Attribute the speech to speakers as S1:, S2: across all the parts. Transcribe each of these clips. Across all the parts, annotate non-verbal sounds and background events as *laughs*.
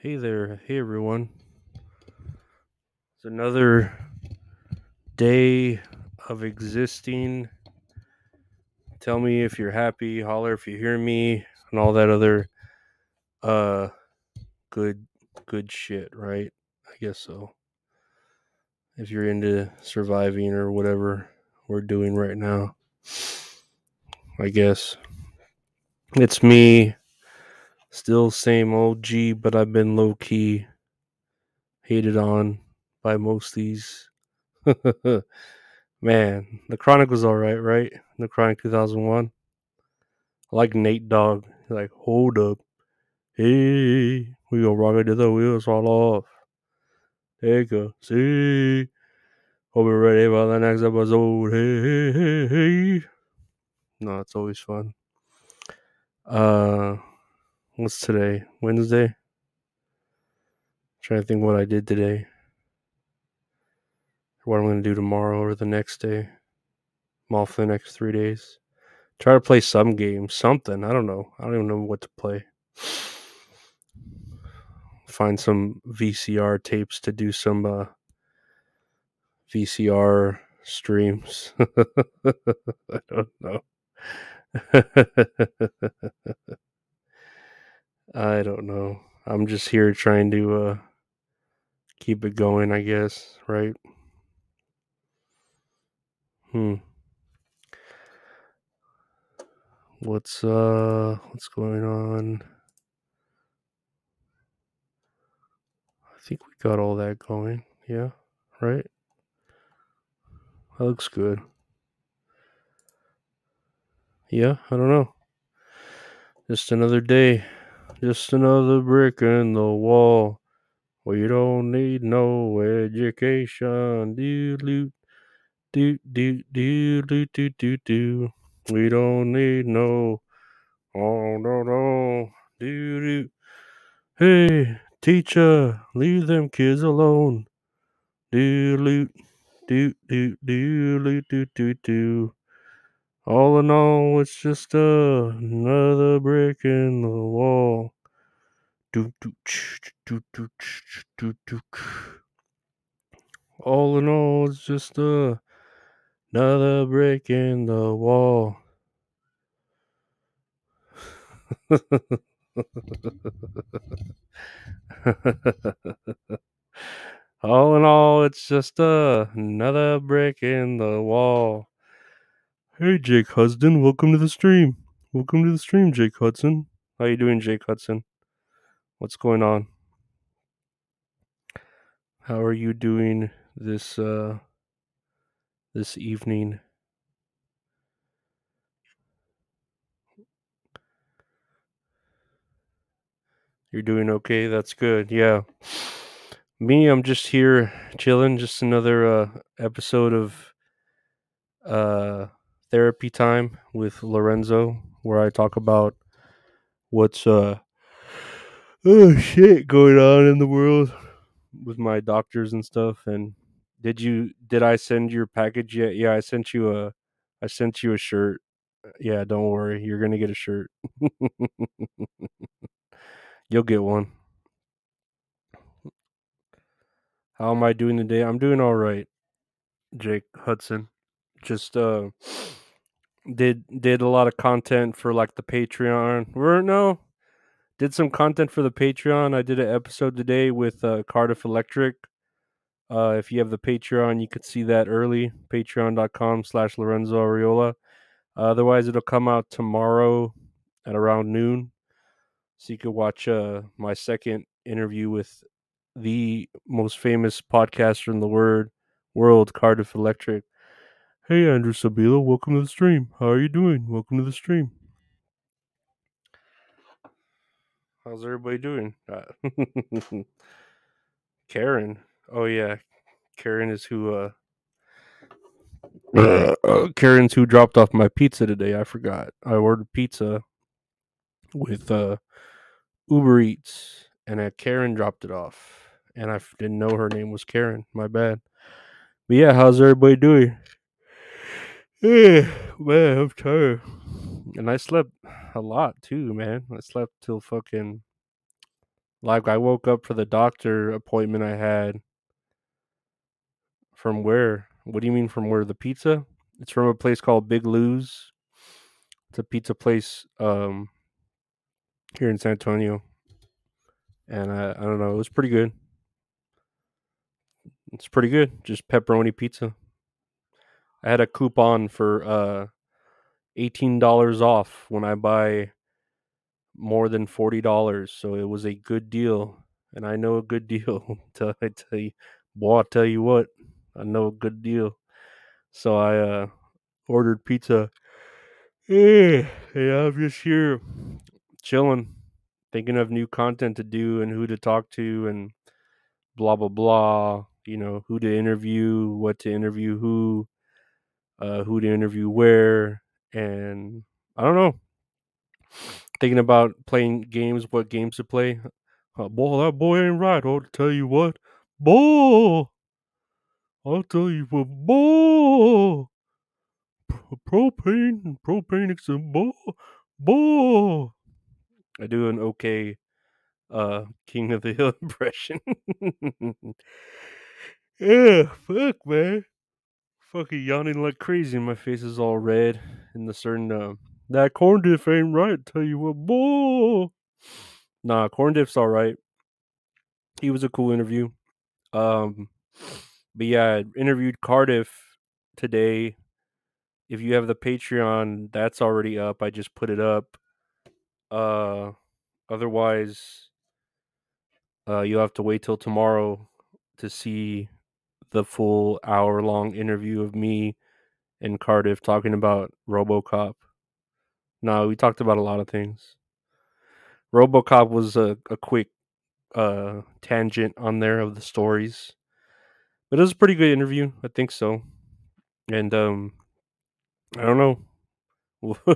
S1: Hey there. Hey everyone. It's another day of existing. Tell me if you're happy, holler if you hear me, and all that other uh good good shit, right? I guess so. If you're into surviving or whatever we're doing right now. I guess. It's me. Still same old G, but I've been low key hated on by most these. *laughs* Man, the Chronic was all right, right? The Chronic 2001. I like Nate Dogg. He's like, hold up. Hey, we gonna rock it till the wheels fall off. Take a seat. Hope you're ready for the next episode. Hey, hey, hey, hey. No, it's always fun. Uh, what's today? Wednesday? trying to think what I did today. What I'm gonna do tomorrow or the next day. I'm off for the next three days. Try to play some game, something. I don't know. I don't even know what to play. Find some VCR tapes to do some uh, VCR streams. *laughs* I don't know. *laughs* I don't know. I'm just here trying to uh, keep it going, I guess, right? Hmm. What's uh what's going on? I think we got all that going. Yeah, right? That looks good. Yeah, I don't know. Just another day just another brick in the wall. We don't need no education. Do do do do do doot, doot. We don't need no. Oh, no, no. Do do. Hey, teacher, leave them kids alone. Do do do do do do do. All in all, it's just uh, another brick in the wall. All in all, it's just uh, another brick in the wall. *laughs* all in all, it's just uh, another brick in the wall. Hey, Jake Hudson, welcome to the stream. Welcome to the stream, Jake Hudson. How you doing, Jake Hudson? What's going on? How are you doing this uh this evening? You're doing okay. That's good. Yeah. Me, I'm just here chilling. Just another uh, episode of uh, therapy time with Lorenzo, where I talk about what's uh oh shit going on in the world with my doctors and stuff. And did you did I send your package yet? Yeah, I sent you a I sent you a shirt. Yeah, don't worry, you're gonna get a shirt. *laughs* You'll get one. How am I doing today? I'm doing all right, Jake Hudson. Just uh did did a lot of content for like the Patreon. We're no did some content for the Patreon. I did an episode today with uh, Cardiff Electric. Uh, if you have the Patreon, you could see that early. Patreon.com slash Lorenzo Ariola. otherwise, it'll come out tomorrow at around noon. So you could watch uh, my second interview with the most famous podcaster in the word world, Cardiff Electric. Hey, Andrew Sabila, welcome to the stream. How are you doing? Welcome to the stream. How's everybody doing? Uh, *laughs* Karen. Oh yeah, Karen is who. Uh, uh, Karen's who dropped off my pizza today. I forgot. I ordered pizza with uh, Uber Eats, and uh, Karen dropped it off, and I didn't know her name was Karen. My bad. But yeah, how's everybody doing? *sighs* Man, I'm tired, and I slept a lot too, man. I slept till fucking Like I woke up for the doctor appointment I had. From where? What do you mean from where? The pizza? It's from a place called Big Lou's. It's a pizza place um here in San Antonio. And I, I don't know, it was pretty good. It's pretty good. Just pepperoni pizza. I had a coupon for uh eighteen dollars off when I buy more than forty dollars, so it was a good deal. And I know a good deal. *laughs* tell I tell you, boy, I tell you what, I know a good deal. So I uh ordered pizza. Yeah, *sighs* yeah, I'm just here chilling, thinking of new content to do and who to talk to and blah blah blah. You know, who to interview, what to interview, who, uh, who to interview where, and I don't know. Thinking about playing games, what games to play. Uh, boy, that boy ain't right. I'll tell you what, boy. I'll tell you what, boy. Propane, propane, a boy, boy. I do an okay uh King of the Hill *laughs* impression. *laughs* yeah, fuck man. Fucking yawning like crazy. My face is all red. And the certain uh, that corn diff ain't right. Tell you what, boy. Nah, corn diff's all right. He was a cool interview. Um, but yeah, I interviewed Cardiff today. If you have the Patreon, that's already up. I just put it up. Uh, otherwise, uh, you'll have to wait till tomorrow to see the full hour long interview of me and Cardiff talking about RoboCop. No, we talked about a lot of things. RoboCop was a, a quick uh, tangent on there of the stories, but it was a pretty good interview. I think so, and um, I don't know. *laughs*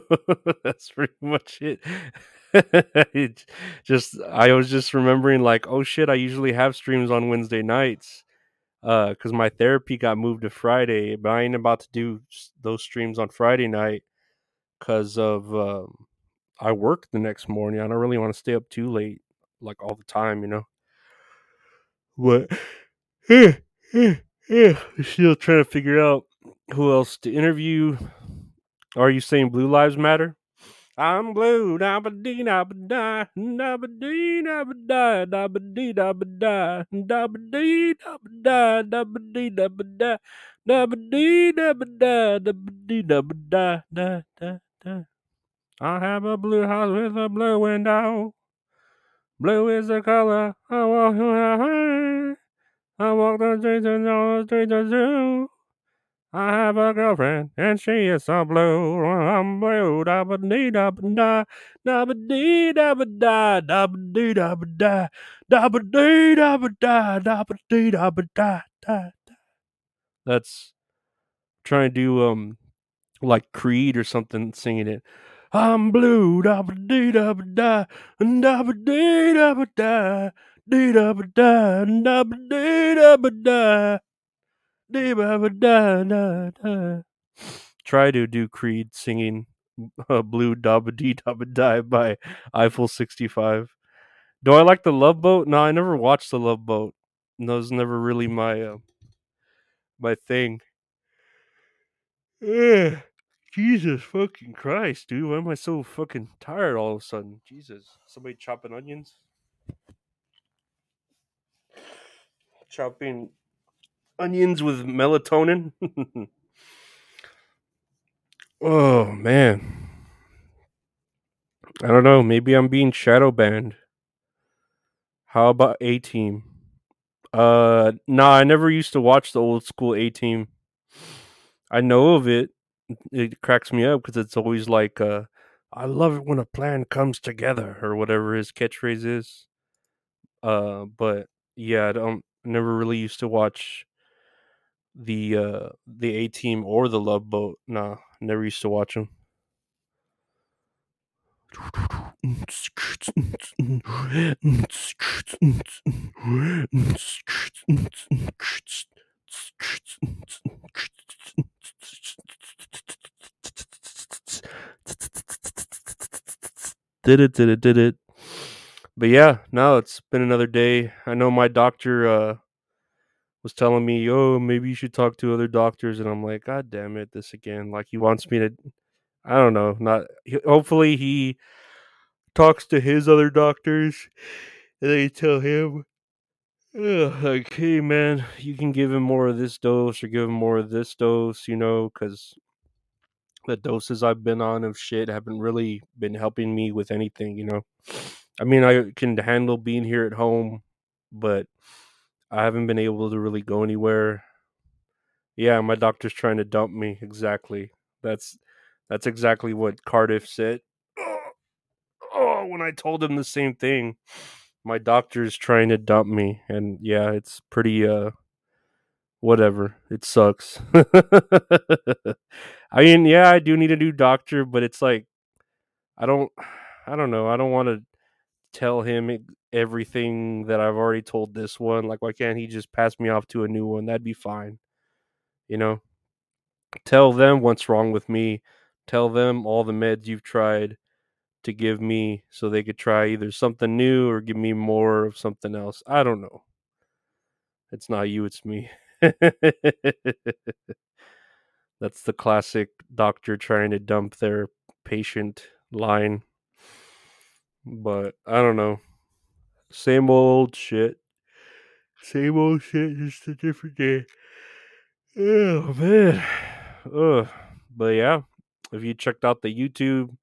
S1: That's pretty much it. *laughs* it. Just I was just remembering like, oh shit, I usually have streams on Wednesday nights uh because my therapy got moved to Friday, but I ain't about to do those streams on Friday night because of um, I work the next morning. I don't really want to stay up too late like all the time, you know. But. *laughs* Still trying to figure out who else to interview. Are you saying Blue Lives Matter? I'm blue, da ba dee da ba da, da ba dee da ba da, da ba dee da ba da, da ba dee da ba da, da ba dee da ba da, da ba dee da ba da, da ba dee da ba da, da da da. I have a blue house with a blue window. Blue is the color I walk. through. I walk the streets and all the streets are blue. I have a girlfriend and she is so blue. I'm blue. Da ba dee da ba da. Da ba dee da ba da. Da ba dee da ba da. Da ba dee da ba da. Da ba dee da ba da. Da da. That's trying to do um like Creed or something singing it. I'm blue, da ba dee da ba da, da ba dee da ba da, dee da ba da, da ba dee da ba da, Try to do Creed singing uh, "Blue Da ba dee da ba die" by Eiffel 65. Do I like the Love Boat? No, I never watched the Love Boat. That was never really my uh, my thing. Yeah. Jesus fucking Christ, dude. Why am I so fucking tired all of a sudden? Jesus. Somebody chopping onions? Chopping onions with melatonin? *laughs* oh, man. I don't know. Maybe I'm being shadow banned. How about A Team? Uh, nah, I never used to watch the old school A Team. I know of it. It cracks me up because it's always like, uh, I love it when a plan comes together or whatever his catchphrase is. Uh, but yeah, I don't never really used to watch the uh the A Team or the Love Boat. Nah, never used to watch them. Did it, did it, did it. but yeah, now it's been another day. I know my doctor uh was telling me, "Oh, maybe you should talk to other doctors," and I'm like, "God damn it, this again!" Like he wants me to, I don't know, not. Hopefully, he talks to his other doctors, and they tell him, Ugh, like, hey man, you can give him more of this dose or give him more of this dose, you know, because the doses I've been on of shit haven't really been helping me with anything, you know. I mean, I can handle being here at home, but I haven't been able to really go anywhere. Yeah, my doctor's trying to dump me. Exactly. That's that's exactly what Cardiff said. Oh, oh when I told him the same thing. My doctor's trying to dump me and yeah, it's pretty uh whatever. It sucks. *laughs* I mean, yeah, I do need a new doctor, but it's like I don't *sighs* I don't know. I don't want to tell him everything that I've already told this one. Like why can't he just pass me off to a new one? That'd be fine. You know? Tell them what's wrong with me. Tell them all the meds you've tried to give me so they could try either something new or give me more of something else. I don't know. It's not you, it's me. *laughs* That's the classic doctor trying to dump their patient line. But I don't know. Same old shit. Same old shit, just a different day. Oh man. Ugh. But yeah, if you checked out the YouTube,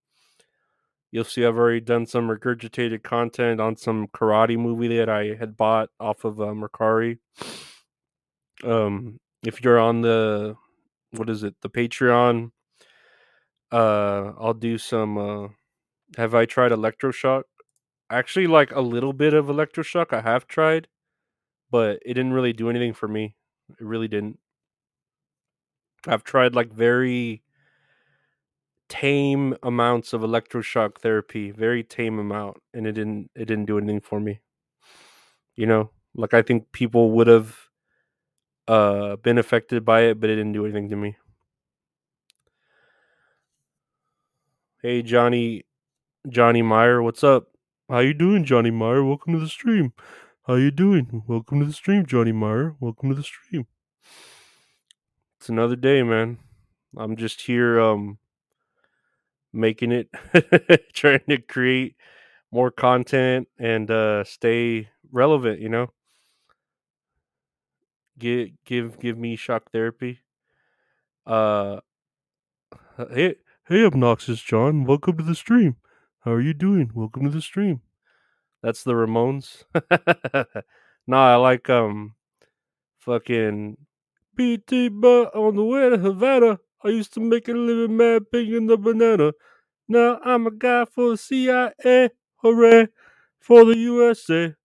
S1: you'll see I've already done some regurgitated content on some karate movie that I had bought off of uh, Mercari. Um, if you're on the what is it, the Patreon, uh, I'll do some. Uh, have I tried electroshock? Actually, like a little bit of electroshock. I have tried, but it didn't really do anything for me. It really didn't. I've tried like very tame amounts of electroshock therapy, very tame amount, and it didn't it didn't do anything for me. You know, like I think people would have uh been affected by it, but it didn't do anything to me. Hey Johnny Johnny Meyer, what's up? How you doing, Johnny Meyer? Welcome to the stream. How you doing? Welcome to the stream, Johnny Meyer. Welcome to the stream. It's another day, man. I'm just here um making it *laughs* trying to create more content and uh stay relevant, you know. Give give give me shock therapy. Uh hey hey obnoxious John, welcome to the stream. How are you doing? Welcome to the stream. That's the Ramones. nah, I like um fucking BT but on the way to Havana. I used to make a living mad pig in the banana. Now I'm a guy for the CIA. Hooray for the USA.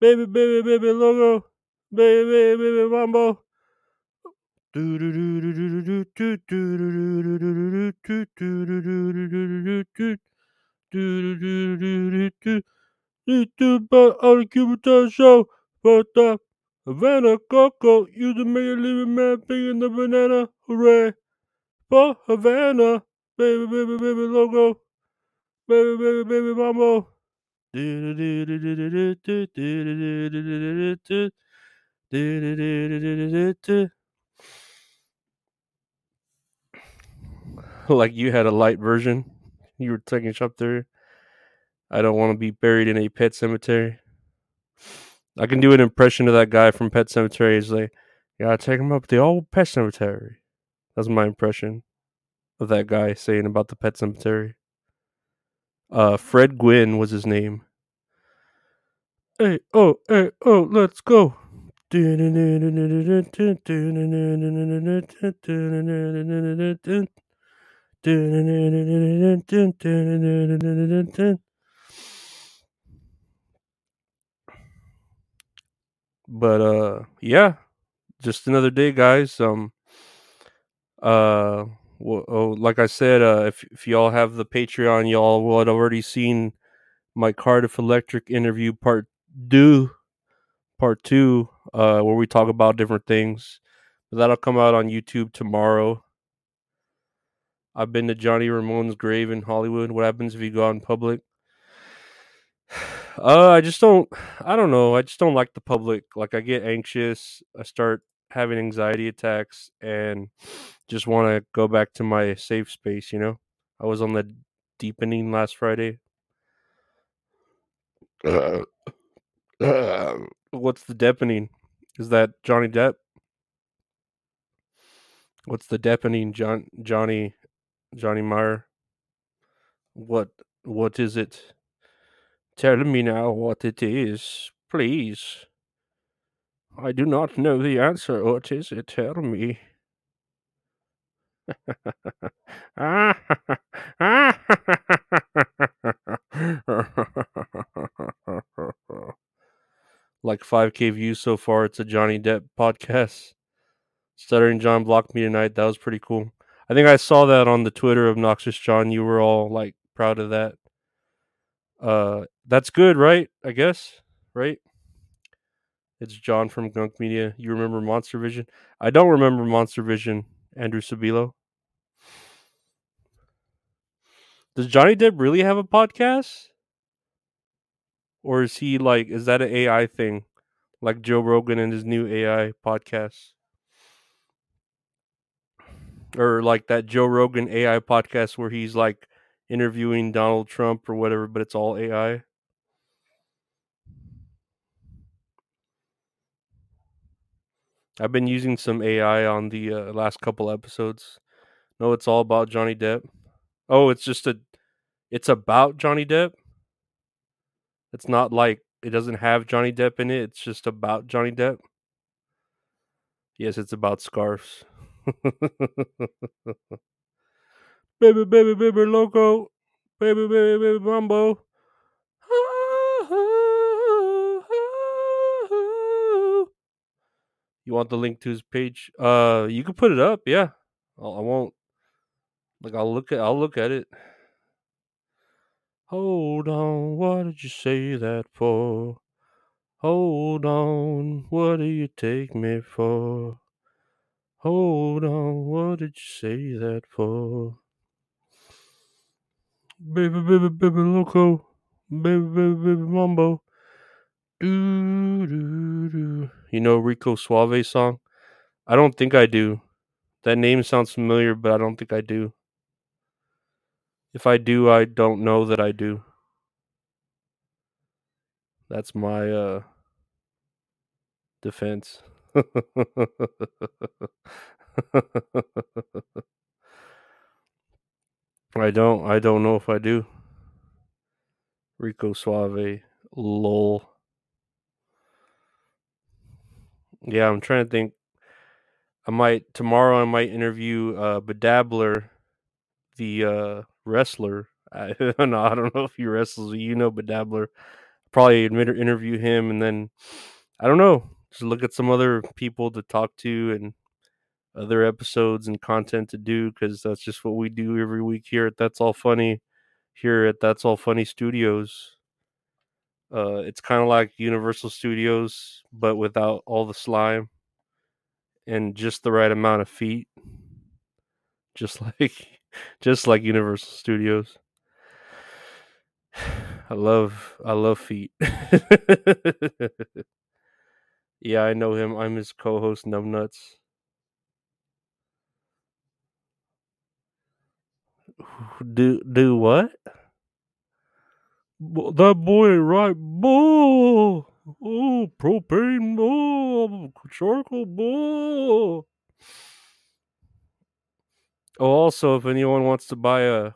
S1: Baby, baby, baby logo. Baby, baby, baby mambo. But on the Cuban show, but the Havana Coco, you make a living man pig in the banana. Hooray for Havana. Baby, baby, baby logo. Baby, baby, baby mambo. like you had a light version. You were taking up there. I don't want to be buried in a pet cemetery. I can do an impression of that guy from Pet Sematary. He's like, "Yeah, take him up the old pet cemetery." That's my impression of that guy saying about the pet cemetery. Uh, Fred Gwynne was his name. Hey, oh, hey, oh, let's go. But uh yeah, just another day guys. Um uh well, oh, like I said, uh if if y'all have the Patreon, y'all will have already seen my Cardiff Electric interview part do part two, uh, where we talk about different things. That'll come out on YouTube tomorrow. I've been to Johnny Ramone's grave in Hollywood. What happens if you go out in public? *sighs* Uh, I just don't. I don't know. I just don't like the public. Like, I get anxious. I start having anxiety attacks, and *sniffs* just want to go back to my safe space. You know, I was on the deepening last Friday. Uh, uh, *clears throat* what's the deepening? Is that Johnny Depp? What's the deepening, John Johnny Johnny Meyer? What what is it? Tell me now what it is, please. I do not know the answer. What is it? Tell me. *laughs* like 5k views so far. It's a Johnny Depp podcast. Stuttering John blocked me tonight. That was pretty cool. I think I saw that on the Twitter of Noxious John. You were all like proud of that. Uh, that's good, right? I guess, right? It's John from Gunk Media. You remember Monster Vision? I don't remember Monster Vision. Andrew Sabilo. Does Johnny Depp really have a podcast? Or is he like is that an AI thing? Like Joe Rogan and his new AI podcast? Or like that Joe Rogan AI podcast where he's like interviewing Donald Trump or whatever, but it's all AI? I've been using some AI on the uh, last couple episodes. No, it's all about Johnny Depp. Oh, it's just a it's about Johnny Depp. It's not like it doesn't have Johnny Depp in it. It's just about Johnny Depp. Yes, it's about scarves. Baby, baby, baby, loco. Baby, baby, baby, mambo. You want the link to his page? Uh, you can put it up. Yeah, I'll, I won't. Like I'll look at. I'll look at it. Hold on, what did you say that for? Hold on, what do you take me for? Hold on, what did you say that for? Baby, baby, baby, loco. Baby, baby, baby, mambo. Do, do, do. You know Rico Suave song? I don't think I do. That name sounds familiar, but I don't think I do. If I do, I don't know that I do. That's my uh defense. *laughs* I don't I don't know if I do. Rico Suave. Lol. Yeah, I'm trying to think. I might tomorrow I might interview uh Bedabbler, the uh wrestler. *laughs* I don't know, I don't know if he wrestles, you know Bedabbler. Probably interview him and then I don't know. Just look at some other people to talk to and other episodes and content to do because that's just what we do every week here at That's All Funny. Here at That's All Funny Studios. Uh, it's kind of like Universal Studios, but without all the slime and just the right amount of feet, just *laughs* like just like Universal Studios. *sighs* I love I love feet. *laughs* yeah, I know him. I'm his co-host, Numbnuts. *sighs* Do do what? That boy right, bull. Oh, propane, bull, charcoal, bull. Oh, also, if anyone wants to buy a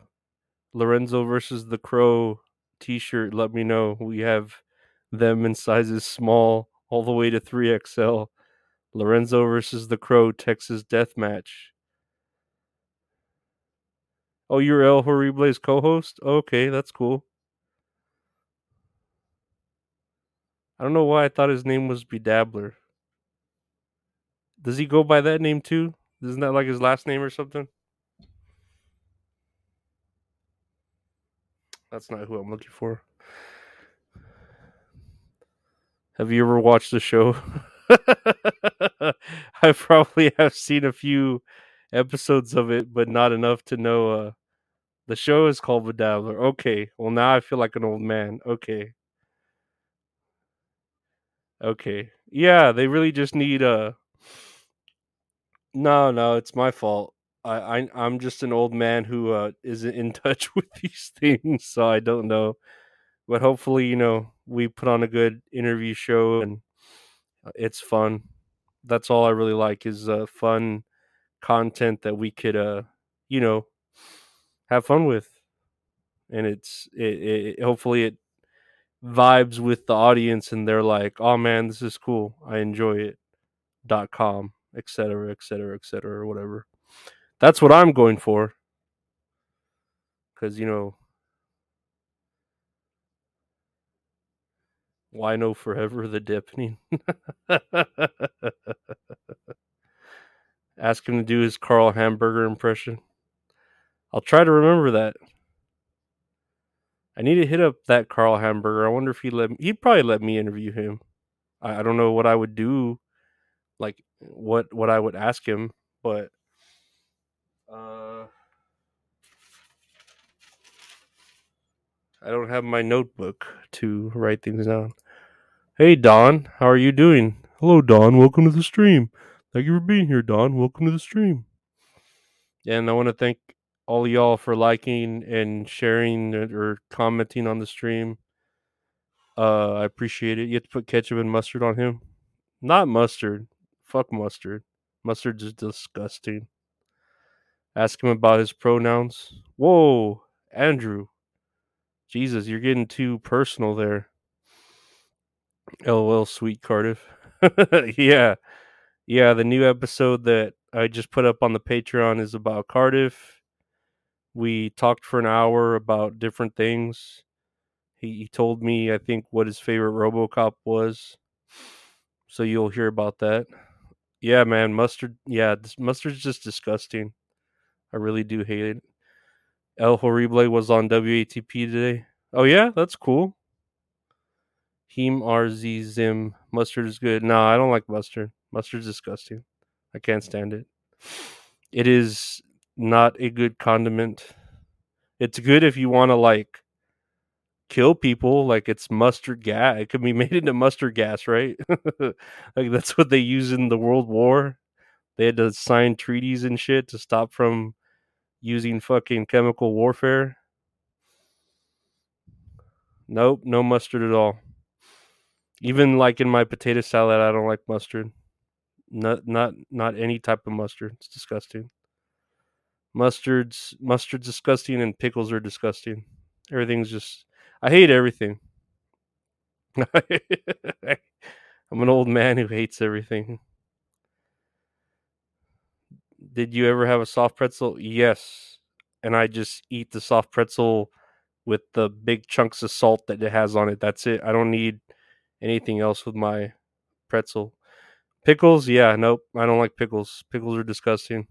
S1: Lorenzo versus the Crow T-shirt, let me know. We have them in sizes small all the way to 3XL. Lorenzo versus the Crow Texas Death Match. Oh, you're El Horrible's co-host? Okay, that's cool. I don't know why I thought his name was Bedabbler. Does he go by that name too? Isn't that like his last name or something? That's not who I'm looking for. Have you ever watched the show? *laughs* I probably have seen a few episodes of it, but not enough to know. Uh, the show is called The Bedabbler. Okay, well now I feel like an old man. Okay, Okay. Yeah, they really just need a. No, no, it's my fault. I, I I'm just an old man who uh, isn't in *laughs* touch with these things, so I don't know. But hopefully, you know, we put on a good interview show and uh, it's fun. That's all I really like is uh, fun content that we could, uh, you know, have fun with, and it's it, it hopefully it vibes with the audience and they're like, oh man, this is cool. I enjoy it. Dot com, etc., etc., etc., or whatever. That's what I'm going for. Because, you know, why no forever the dipping? Ask him to do his Carl Hamburger impression. I'll try to remember that. I need to hit up that Carl Hamburger. I wonder if he let me, he'd probably let me interview him. I, I don't know what I would do, like what what I would ask him, but uh, I don't have my notebook to write things down. Hey Don, how are you doing? Hello Don, welcome to the stream. Thank you for being here, Don. Welcome to the stream. And I want to thank all y'all for liking and sharing or commenting on the stream. Uh, I appreciate it. You have to put ketchup and mustard on him. Not mustard. Fuck mustard. Mustard's is disgusting. Ask him about his pronouns. Whoa, Andrew. Jesus, you're getting too personal there. Oh, LOL, sweet Cardiff. *laughs* yeah. Yeah, the new episode that I just put up on the Patreon is about Cardiff. We talked for an hour about different things. He, he told me, I think, what his favorite Robocop was. So you'll hear about that. Yeah, man, mustard. Yeah, this mustard's just disgusting. I really do hate it. El Horrible was on WATP today. Oh yeah, that's cool. Heem RZ Zim. Mustard is good. No, I don't like mustard. Mustard's disgusting. I can't stand it. It is not a good condiment. It's good if you want to like kill people, like it's mustard gas. It could be *laughs* made into mustard gas, right? *laughs* like that's what they use in the World War. They had to sign treaties and shit to stop from using fucking chemical warfare. Nope, no mustard at all. Even like in my potato salad, I don't like mustard. Not not not any type of mustard. It's disgusting. Mustard's mustard's disgusting and pickles are disgusting. Everything's just I hate everything. *laughs* I'm an old man who hates everything. Did you ever have a soft pretzel? Yes. And I just eat the soft pretzel with the big chunks of salt that it has on it. That's it. I don't need anything else with my pretzel. Pickles, yeah, nope. I don't like pickles. Pickles are disgusting.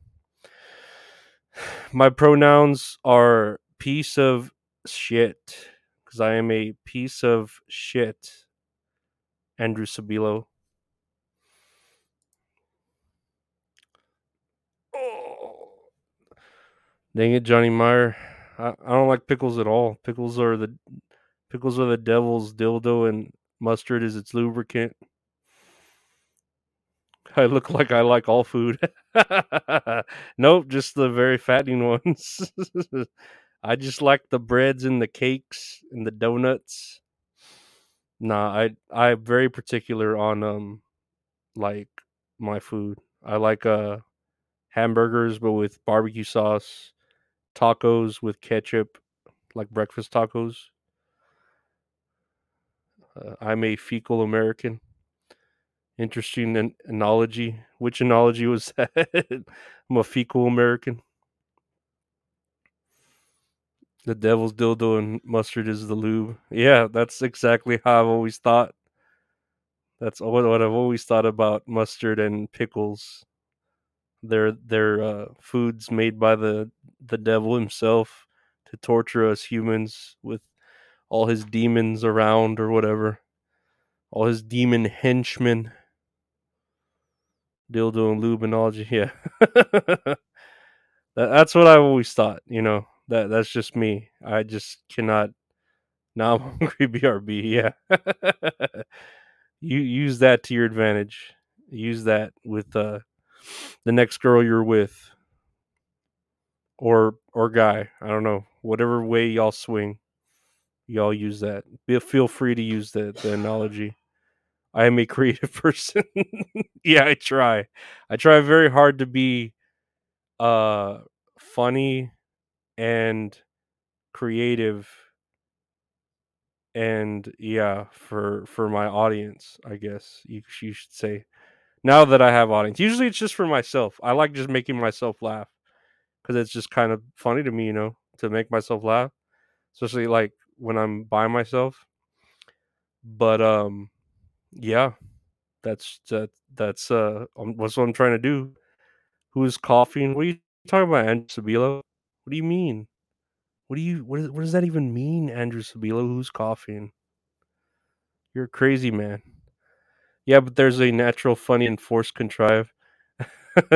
S1: My pronouns are piece of shit because I am a piece of shit. Andrew Sabilo. Oh. Dang it, Johnny Meyer. I, I don't like pickles at all. Pickles are the pickles are the devil's dildo and mustard is its lubricant. I look like I like all food. *laughs* nope, just the very fattening ones. *laughs* I just like the breads and the cakes and the donuts. Nah, I I'm very particular on um like my food. I like uh hamburgers but with barbecue sauce, tacos with ketchup, like breakfast tacos. Uh, I'm a fecal American. Interesting an- analogy. Which analogy was *laughs* that? I'm a fecal American. The devil's dildo and mustard is the lube. Yeah, that's exactly how I've always thought. That's what, what I've always thought about mustard and pickles. They're they're uh, foods made by the the devil himself to torture us humans with all his demons around or whatever. All his demon henchmen. Dildo and lubinology, *laughs* yeah. that, that's what I've always thought, you know. That that's just me. I just cannot *laughs* now I'm hungry BRB, yeah. *laughs* You use that to your advantage. Use that with uh, the next girl you're with, or or guy. I don't know. Whatever way y'all swing, y'all use that. Be, feel free to use the, the analogy. I am a *laughs* creative person. *laughs* yeah, I try. I try very hard to be uh funny and creative and yeah for for my audience i guess you, you should say now that i have audience usually it's just for myself i like just making myself laugh because it's just kind of funny to me you know to make myself laugh especially like when i'm by myself. But um yeah that's that that's uh um, what's what i'm trying to do. Who's coughing? What are you talking about andrew sabilo? What do you mean? What do you what, is, what does that even mean andrew sabilo? Who's coughing? You're crazy man. Yeah but there's a natural funny and forced contrive *laughs*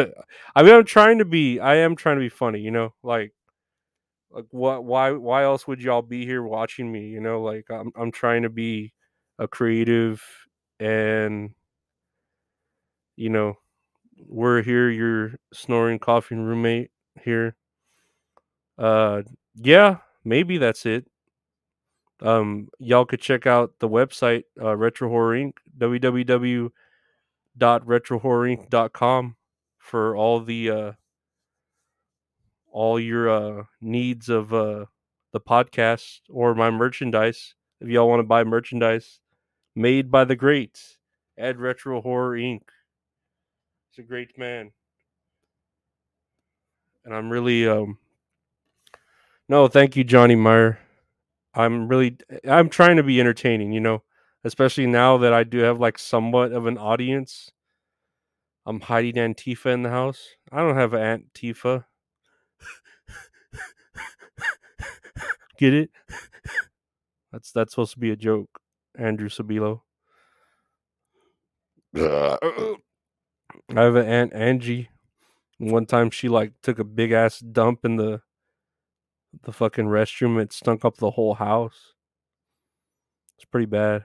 S1: i mean i'm trying to be i am trying to be funny you know? Like like what why why else would y'all be here watching me you know like i'm i'm trying to be a creative and you know we're here your snoring coughing roommate here. Uh yeah maybe that's it. Um y'all could check out the website uh retro horror inc www.retrohorrorinc.com for all the uh all your uh needs of uh the podcast or my merchandise if y'all want to buy merchandise made by the greats Ed Retro Horror Inc. He's a great man. And I'm really um no, thank you, Johnny Meyer. I'm really I'm trying to be entertaining, you know, especially now that I do have like somewhat of an audience. I'm hiding Antifa in the house. I don't have Antifa. Get it? That's that's supposed to be a joke, Andrew Sabilo. I have an aunt Angie. One time she like took a big ass dump in the the fucking restroom. It stunk up the whole house. It's pretty bad.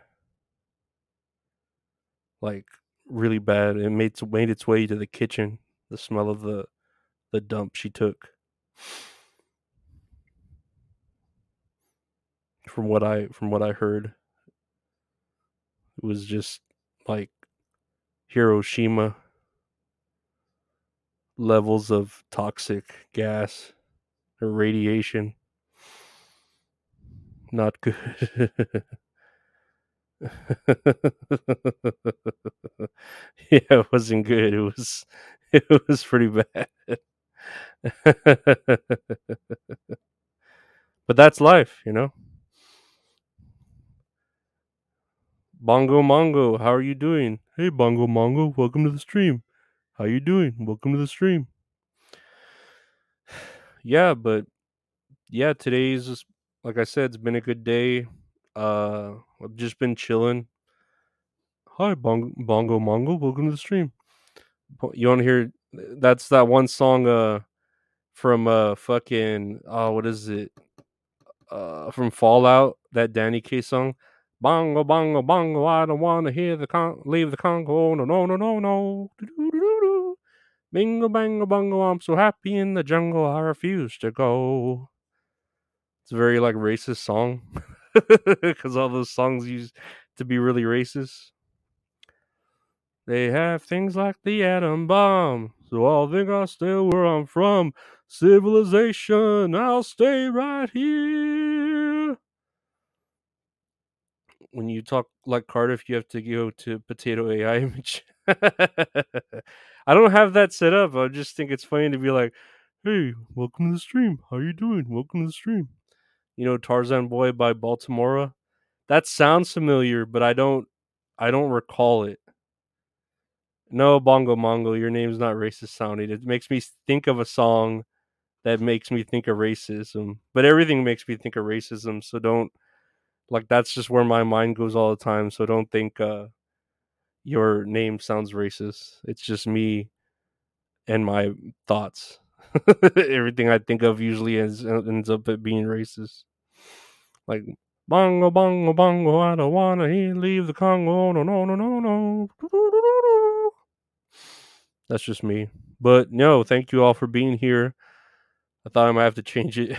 S1: Like really bad. It made made its way to the kitchen. The smell of the the dump she took. From what I from what I heard, it was just like Hiroshima levels of toxic gas or radiation. Not good. *laughs* yeah, it wasn't good. It was *laughs* it was pretty bad. *laughs* but that's life, you know. Bongo Mongo, how are you doing? Hey Bongo Mongo, welcome to the stream. How you doing? Welcome to the stream. *sighs* Yeah, but yeah, today's just like I said, it's been a good day. Uh I've just been chilling. Hi Bongo Bongo Mongo, welcome to the stream. You want to hear that's that one song uh from uh fucking oh what is it? Uh from Fallout, that Danny Kaye song. Bongo, bongo, bongo. I don't want to hear the con- leave the Congo. No, no, no, no, no. Do-do-do-do-do. Bingo, bango, bongo. I'm so happy in the jungle. I refuse to go. It's a very like racist song because all those songs used to be really racist. They have things like the atom bomb, so I'll think I'll stay where I'm from. Civilization, I'll stay right here when you talk like Cardiff, you have to go to Potato AI *laughs* image. I don't have that set up. I just think it's funny to be like, "Hey, welcome to the stream. How you doing? Welcome to the stream." You know, Tarzan Boy by Baltimora. That sounds familiar, but I don't, I don't recall it. No, Bongo Mongo, your name's not racist sounding. It makes me think of a song that makes me think of racism, but everything makes me think of racism. So don't like that's just where my mind goes all the time so don't think uh your name sounds racist it's just me and my thoughts *laughs* everything i think of usually ends, ends up being racist like Bongo, bongo, bongo, I don't wanna leave the Congo. No, no, no, no, no. That's just me. But no, thank you all for being here. I thought I might have to change it.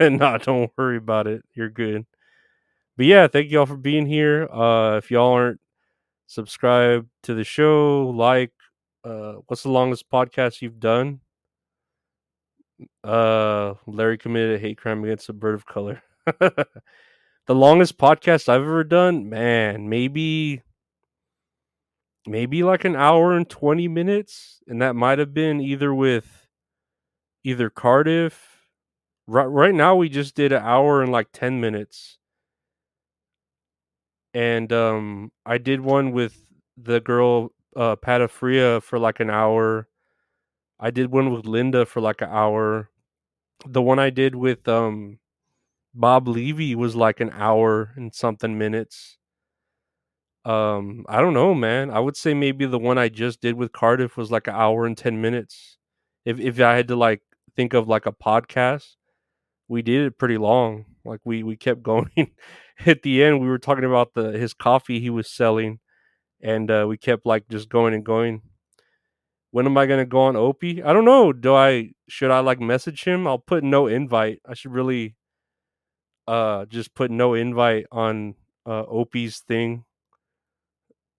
S1: *laughs* nah, don't worry about it. You're good. But yeah, thank you all for being here. Uh if y'all aren't subscribed to the show, like uh what's the longest podcast you've done? Uh Larry committed a hate crime against a bird of color. *laughs* the longest podcast I've ever done, man, maybe maybe like an hour and 20 minutes and that might have been either with either Cardiff right right now we just did an hour and like 10 minutes and um I did one with the girl uh Patafria for like an hour. I did one with Linda for like an hour. The one I did with um Bob Levy was like an hour and something minutes. Um I don't know, man. I would say maybe the one I just did with Cardiff was like an hour and 10 minutes. If if I had to like think of like a podcast, we did it pretty long. Like we we kept *laughs* going. At the end, we were talking about the his coffee he was selling, and uh, we kept like just going and going. When am I gonna go on Opie? I don't know. Do I should I like message him? I'll put no invite. I should really uh just put no invite on uh Opie's thing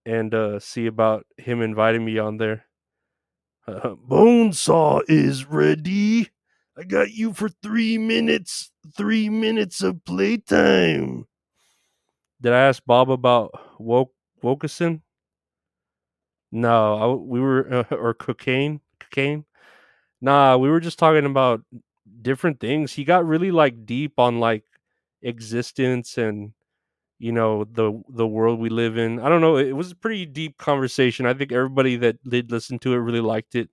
S1: and uh see about him inviting me on there. Uh, *laughs* Bonesaw is ready. I got you for three minutes. Three minutes of playtime. Did I ask Bob about woke Wokeson? No, I, we were uh, *laughs* or cocaine, cocaine. Nah, we were just talking about different things. He got really like deep on like existence and you know the the world we live in. I don't know. It was a pretty deep conversation. I think everybody that did listen to it really liked it.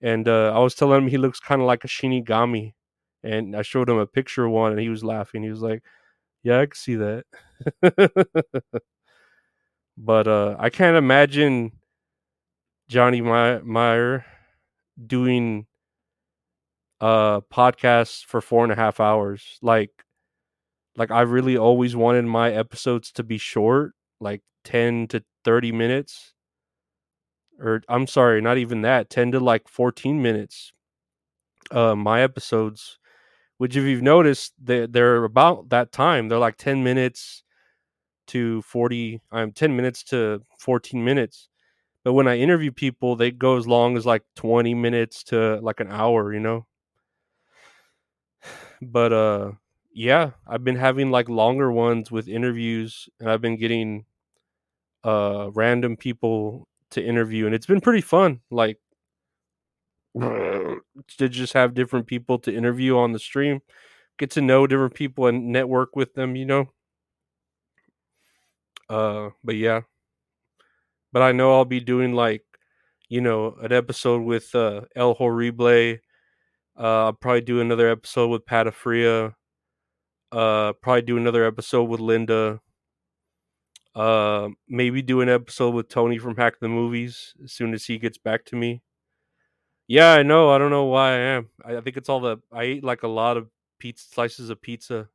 S1: And uh, I was telling him he looks kind of like a Shinigami, and I showed him a picture of one, and he was laughing. He was like, "Yeah, I can see that." *laughs* but uh, I can't imagine Johnny Meyer doing uh podcasts for four and a half hours. Like, like I really always wanted my episodes to be short, like ten to thirty minutes. Or I'm sorry, not even that, ten to like fourteen minutes. Uh, my episodes, which if you've noticed, they they're about that time. They're like ten minutes to 40 i'm um, 10 minutes to 14 minutes but when i interview people they go as long as like 20 minutes to like an hour you know *sighs* but uh yeah i've been having like longer ones with interviews and i've been getting uh random people to interview and it's been pretty fun like to just have different people to interview on the stream get to know different people and network with them you know uh, but yeah. But I know I'll be doing like, you know, an episode with uh El Horrible. Uh, I'll probably do another episode with Patafria. Uh, probably do another episode with Linda. Uh, maybe do an episode with Tony from Hack the Movies as soon as he gets back to me. Yeah, I know. I don't know why I am. I, I think it's all the I ate like a lot of pizza slices of pizza.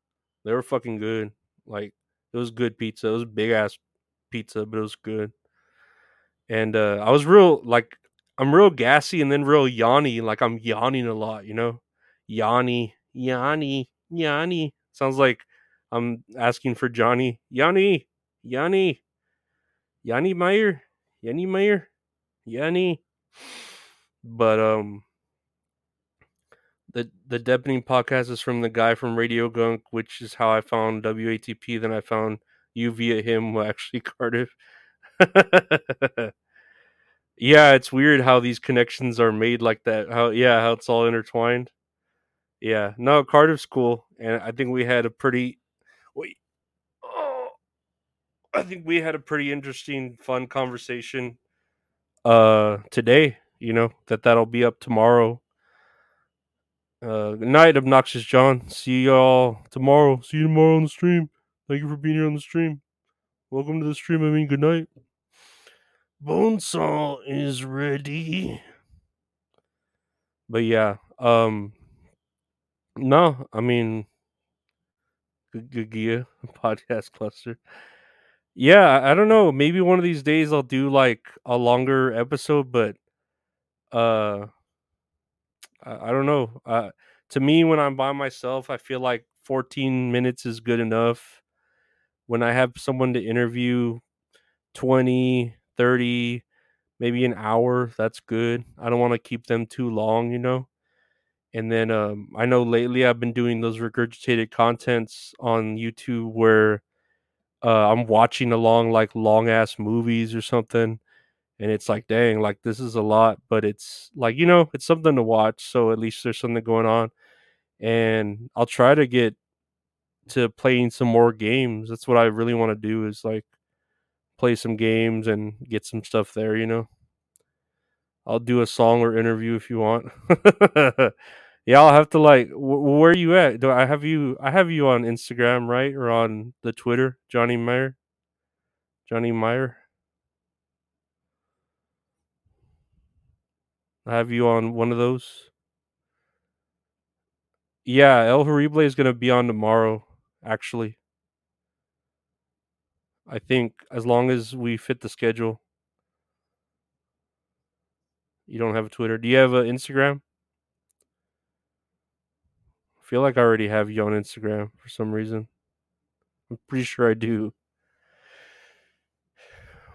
S1: They were fucking good. Like it was good pizza. It was big ass pizza, but it was good. And uh, I was real like I'm real gassy and then real yawny. Like I'm yawning a lot, you know? Yanni, Yanni, Yanni. Sounds like I'm asking for Johnny. Yanni, Yanni, Yanni Meyer, Yanni Meyer, Yanni. But um, the the Deepening podcast is from the guy from Radio Gunk, which is how I found WATP. Then I found you via him, *laughs* actually Cardiff. *laughs* yeah, it's weird how these connections are made like that. How yeah, how it's all intertwined. Yeah, no, Cardiff's cool, and I think we had a pretty. Wait, oh, I think we had a pretty interesting, fun conversation. Uh, today, you know that that'll be up tomorrow uh, good night, obnoxious John. See y'all tomorrow. See you tomorrow on the stream. Thank you for being here on the stream. Welcome to the stream. I mean, good night. Bonesaw is ready. But yeah, um, no, I mean, Gagia *laughs* podcast cluster. Yeah, I don't know. Maybe one of these days I'll do like a longer episode, but uh, I, I don't know. Uh, to me, when I'm by myself, I feel like 14 minutes is good enough. When I have someone to interview, 20, 30, maybe an hour, that's good. I don't want to keep them too long, you know. And then um, I know lately I've been doing those regurgitated contents on YouTube where uh, I'm watching along like long ass movies or something, and it's like, dang, like this is a lot, but it's like you know, it's something to watch. So at least there's something going on, and I'll try to get to playing some more games. That's what I really want to do is like play some games and get some stuff there. You know, I'll do a song or interview if you want. *laughs* yeah, I'll have to like. Wh- where are you at? Do I have you? I have you on Instagram, right, or on the Twitter, Johnny Meyer. Johnny Meyer. Have you on one of those. Yeah, El Horrible is gonna be on tomorrow. Actually, I think as long as we fit the schedule. You don't have a Twitter. Do you have an Instagram? I feel like I already have you on Instagram for some reason. I'm pretty sure I do.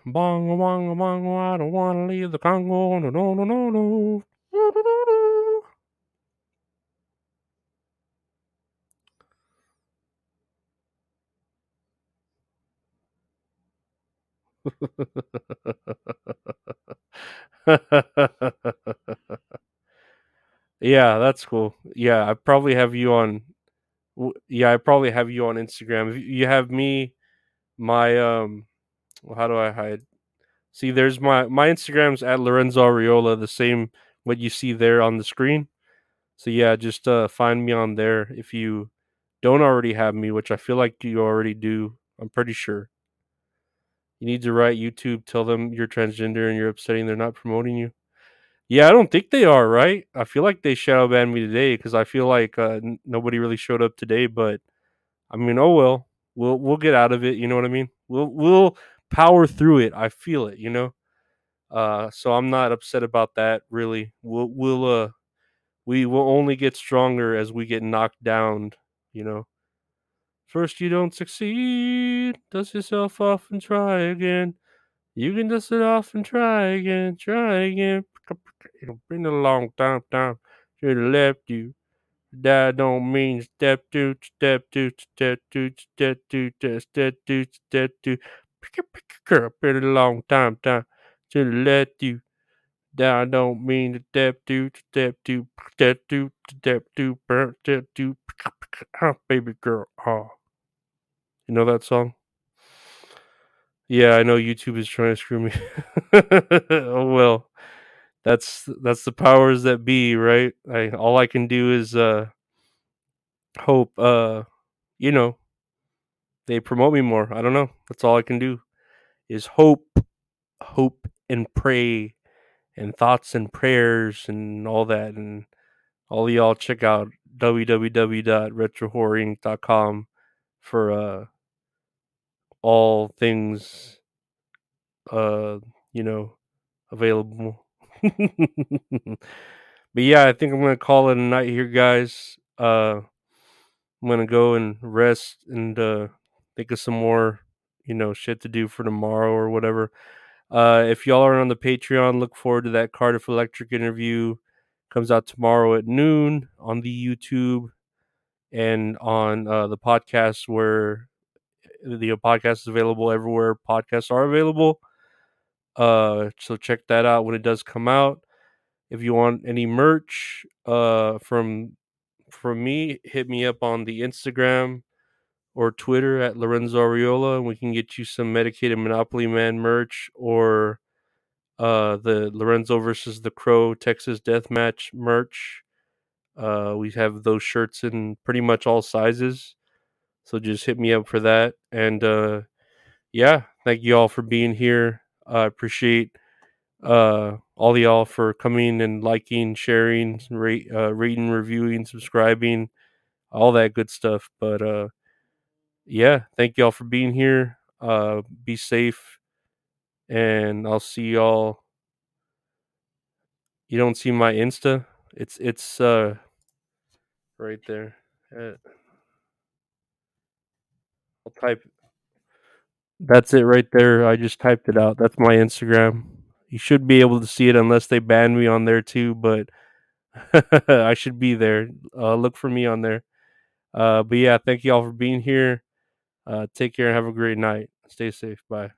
S1: Bongo, bongo, bongo, I don't want to leave the Congo. No, no, no, no, no. yeah, that's cool. Yeah, I probably have you on. Yeah, I probably have you on Instagram. You have me, my um, well, how do I hide? See, there's my my Instagram's at Lorenzo Ariola, the same what you see there on the screen. So yeah, just uh, find me on there if you don't already have me, which I feel like you already do. I'm pretty sure. You need to write YouTube, tell them you're transgender and you're upsetting they're not promoting you. Yeah, I don't think they are, right? I feel like they shadow banned me today because I feel like uh, n- nobody really showed up today. But I mean, oh well, we'll we'll get out of it. You know what I mean? We'll we'll power through it. I feel it. You know. Uh, so I'm not upset about that. Really, we'll we'll uh we will only get stronger as we get knocked down. You know. First you don't succeed, dust yourself off and try again. You can dust it off and try again, try again. It'll been a long time, time. Should have left you. That don't mean step two, step two, step two, step two, step two, step two. Been a long time, time. to let you. That I don't mean step two, step two, step two, step two, step two. Oh, baby girl. Oh. You know that song? Yeah, I know YouTube is trying to screw me. *laughs* oh well. That's that's the powers that be, right? I all I can do is uh hope uh you know they promote me more. I don't know. That's all I can do is hope hope and pray and thoughts and prayers and all that and all y'all check out www.retrohorrorinc.com for uh all things uh you know available *laughs* but yeah i think i'm gonna call it a night here guys uh i'm gonna go and rest and uh think of some more you know shit to do for tomorrow or whatever uh if y'all are on the patreon look forward to that cardiff electric interview comes out tomorrow at noon on the youtube and on uh the podcast where the podcast is available everywhere podcasts are available. Uh, so check that out when it does come out. If you want any merch uh, from from me, hit me up on the Instagram or Twitter at Lorenzo Ariola, and we can get you some medicated Monopoly Man merch or uh, the Lorenzo versus the Crow Texas Death Match merch. Uh, we have those shirts in pretty much all sizes. So just hit me up for that. And uh, yeah, thank you all for being here. I appreciate uh, all y'all for coming and liking, sharing, rate, uh, reading, reviewing, subscribing, all that good stuff. But uh, yeah, thank y'all for being here. Uh, be safe, and I'll see y'all. You don't see my Insta? It's it's uh right there. I'll type. That's it right there. I just typed it out. That's my Instagram. You should be able to see it unless they ban me on there too, but *laughs* I should be there. Uh, look for me on there. Uh, but yeah, thank you all for being here. Uh, take care and have a great night. Stay safe. Bye.